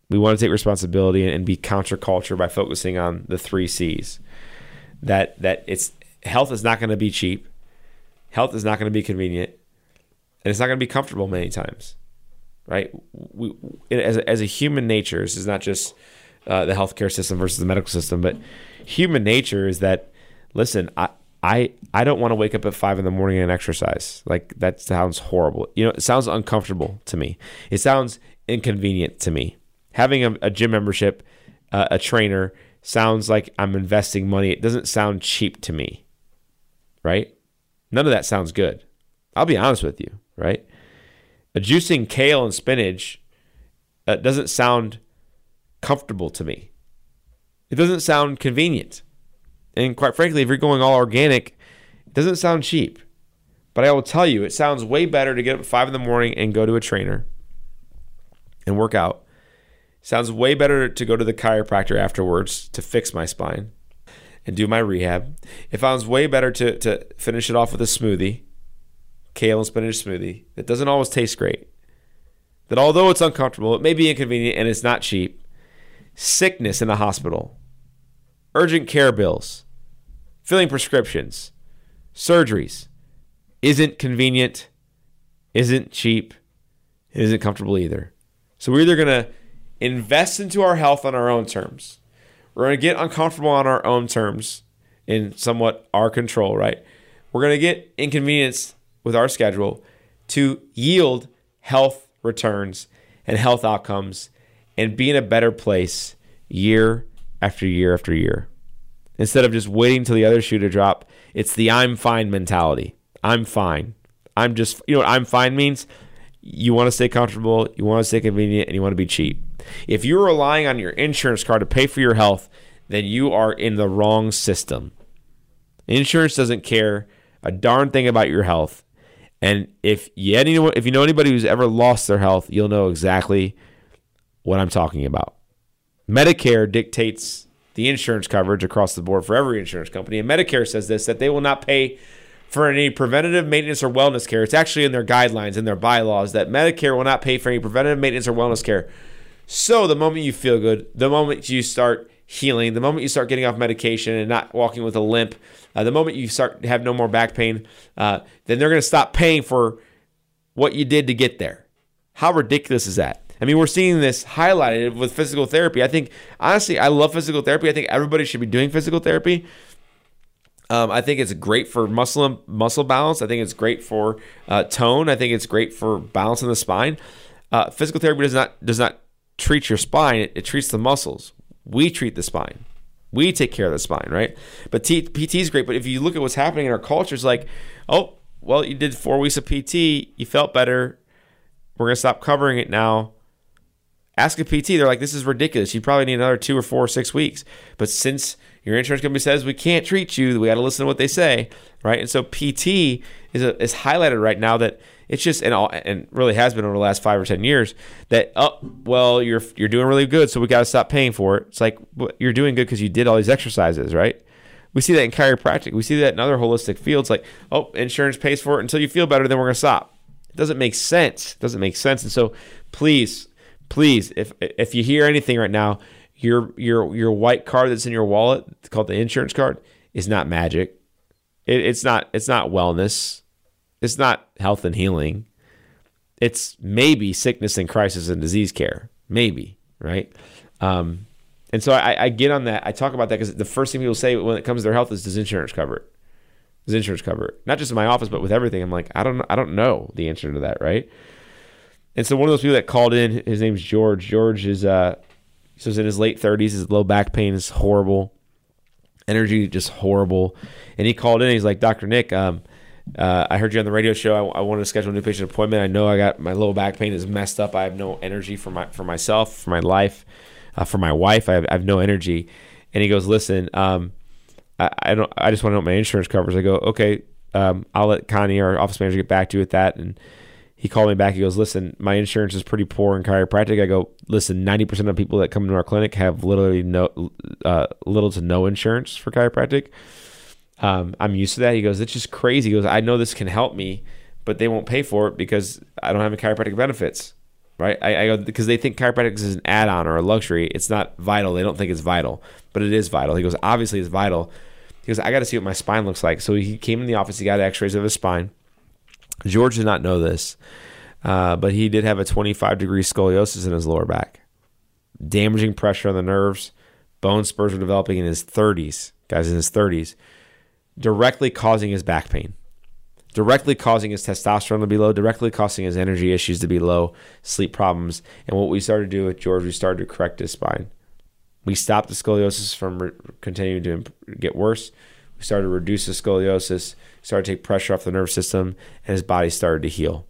We want to take responsibility and be counterculture by focusing on the three C's. That that it's health is not going to be cheap, health is not going to be convenient, and it's not going to be comfortable many times. Right? We, as a, as a human nature, this is not just uh, the healthcare system versus the medical system, but human nature is that listen, I I I don't want to wake up at five in the morning and exercise. Like that sounds horrible. You know, it sounds uncomfortable to me. It sounds inconvenient to me. Having a, a gym membership, uh, a trainer, sounds like I'm investing money. It doesn't sound cheap to me, right? None of that sounds good. I'll be honest with you, right? A juicing kale and spinach uh, doesn't sound comfortable to me. It doesn't sound convenient. And quite frankly, if you're going all organic, it doesn't sound cheap. But I will tell you, it sounds way better to get up at five in the morning and go to a trainer and work out. Sounds way better to go to the chiropractor afterwards to fix my spine and do my rehab. It sounds way better to, to finish it off with a smoothie, kale and spinach smoothie, that doesn't always taste great. That although it's uncomfortable, it may be inconvenient and it's not cheap. Sickness in the hospital, urgent care bills, filling prescriptions, surgeries isn't convenient, isn't cheap, isn't comfortable either. So we're either going to invest into our health on our own terms. We're going to get uncomfortable on our own terms in somewhat our control, right? We're going to get inconvenienced with our schedule to yield health returns and health outcomes and be in a better place year after year after year instead of just waiting till the other shoe to drop. It's the I'm fine mentality. I'm fine. I'm just, you know what I'm fine means? You want to stay comfortable, you want to stay convenient, and you want to be cheap. If you're relying on your insurance card to pay for your health, then you are in the wrong system. Insurance doesn't care a darn thing about your health. And if you, if you know anybody who's ever lost their health, you'll know exactly what I'm talking about. Medicare dictates the insurance coverage across the board for every insurance company. And Medicare says this that they will not pay for any preventative maintenance or wellness care. It's actually in their guidelines, in their bylaws, that Medicare will not pay for any preventative maintenance or wellness care. So the moment you feel good, the moment you start healing, the moment you start getting off medication and not walking with a limp, uh, the moment you start have no more back pain, uh, then they're going to stop paying for what you did to get there. How ridiculous is that? I mean, we're seeing this highlighted with physical therapy. I think, honestly, I love physical therapy. I think everybody should be doing physical therapy. Um, I think it's great for muscle muscle balance. I think it's great for uh, tone. I think it's great for balancing the spine. Uh, physical therapy does not does not treat your spine. It, it, treats the muscles. We treat the spine. We take care of the spine, right? But T, PT is great. But if you look at what's happening in our culture, it's like, oh, well, you did four weeks of PT. You felt better. We're gonna stop covering it now ask a PT. They're like, this is ridiculous. You probably need another two or four or six weeks. But since your insurance company says we can't treat you, we got to listen to what they say, right? And so PT is a, is highlighted right now that it's just and all, and really has been over the last five or ten years that oh well you're you're doing really good, so we got to stop paying for it. It's like you're doing good because you did all these exercises, right? We see that in chiropractic. We see that in other holistic fields. Like oh, insurance pays for it until you feel better, then we're gonna stop. It doesn't make sense. It doesn't make sense. And so please please, if if you hear anything right now, your your your white card that's in your wallet, called the insurance card, is not magic. It, it's not it's not wellness. It's not health and healing. It's maybe sickness and crisis and disease care. Maybe right. Um, and so I, I get on that. I talk about that because the first thing people say when it comes to their health is, "Does insurance cover it?" Does insurance cover it? Not just in my office, but with everything. I'm like, I don't, I don't know the answer to that, right? And so one of those people that called in, his name's George. George is uh, so he's in his late 30s. His low back pain is horrible, energy just horrible. And he called in. he's like, Doctor Nick, um, uh, I heard you on the radio show. I, I wanted to schedule a new patient appointment. I know I got my low back pain is messed up. I have no energy for my for myself, for my life, uh, for my wife. I have, I have, no energy. And he goes, listen, um, I, I, don't. I just want to know what my insurance covers. I go, okay. Um, I'll let Connie, our office manager, get back to you with that. And he called me back. He goes, "Listen, my insurance is pretty poor in chiropractic." I go, "Listen, ninety percent of people that come into our clinic have literally no, uh, little to no insurance for chiropractic. Um, I'm used to that." He goes, "It's just crazy." He goes, "I know this can help me, but they won't pay for it because I don't have any chiropractic benefits." right? I, I go because they think chiropractic is an add-on or a luxury. It's not vital. They don't think it's vital, but it is vital. He goes, obviously it's vital. He goes, I got to see what my spine looks like. So he came in the office. He got X-rays of his spine. George did not know this, uh, but he did have a 25 degree scoliosis in his lower back, damaging pressure on the nerves. Bone spurs were developing in his 30s, guys, in his 30s, directly causing his back pain directly causing his testosterone to be low, directly causing his energy issues to be low, sleep problems. And what we started to do with George, we started to correct his spine. We stopped the scoliosis from re- continuing to get worse. We started to reduce the scoliosis, started to take pressure off the nervous system, and his body started to heal.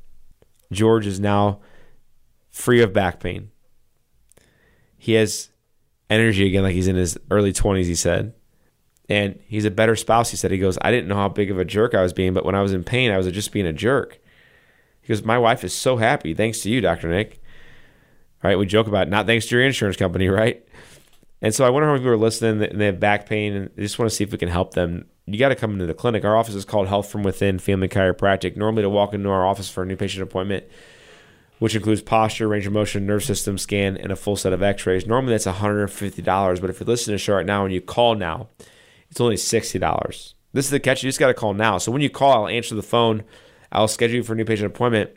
George is now free of back pain. He has energy again, like he's in his early 20s, he said. And he's a better spouse. He said, he goes, I didn't know how big of a jerk I was being, but when I was in pain, I was just being a jerk. He goes, My wife is so happy, thanks to you, Dr. Nick. Right, we joke about it, not thanks to your insurance company, right? And so I wonder how many people are listening and they have back pain and they just want to see if we can help them. You got to come into the clinic. Our office is called Health from Within Family Chiropractic. Normally, to walk into our office for a new patient appointment, which includes posture, range of motion, nerve system scan, and a full set of x rays, normally that's $150. But if you're listening to the show right now and you call now, it's only $60. This is the catch. You just got to call now. So when you call, I'll answer the phone. I'll schedule you for a new patient appointment.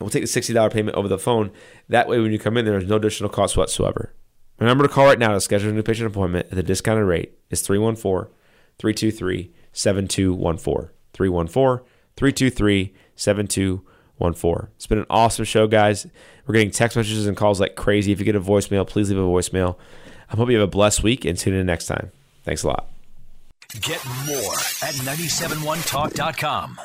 We'll take the $60 payment over the phone. That way, when you come in, there's no additional cost whatsoever. Remember to call right now to schedule a new patient appointment the discounted rate is 314 323 7214. 314 323 7214. It's been an awesome show, guys. We're getting text messages and calls like crazy. If you get a voicemail, please leave a voicemail. I hope you have a blessed week and tune in next time. Thanks a lot. Get more at 971talk.com.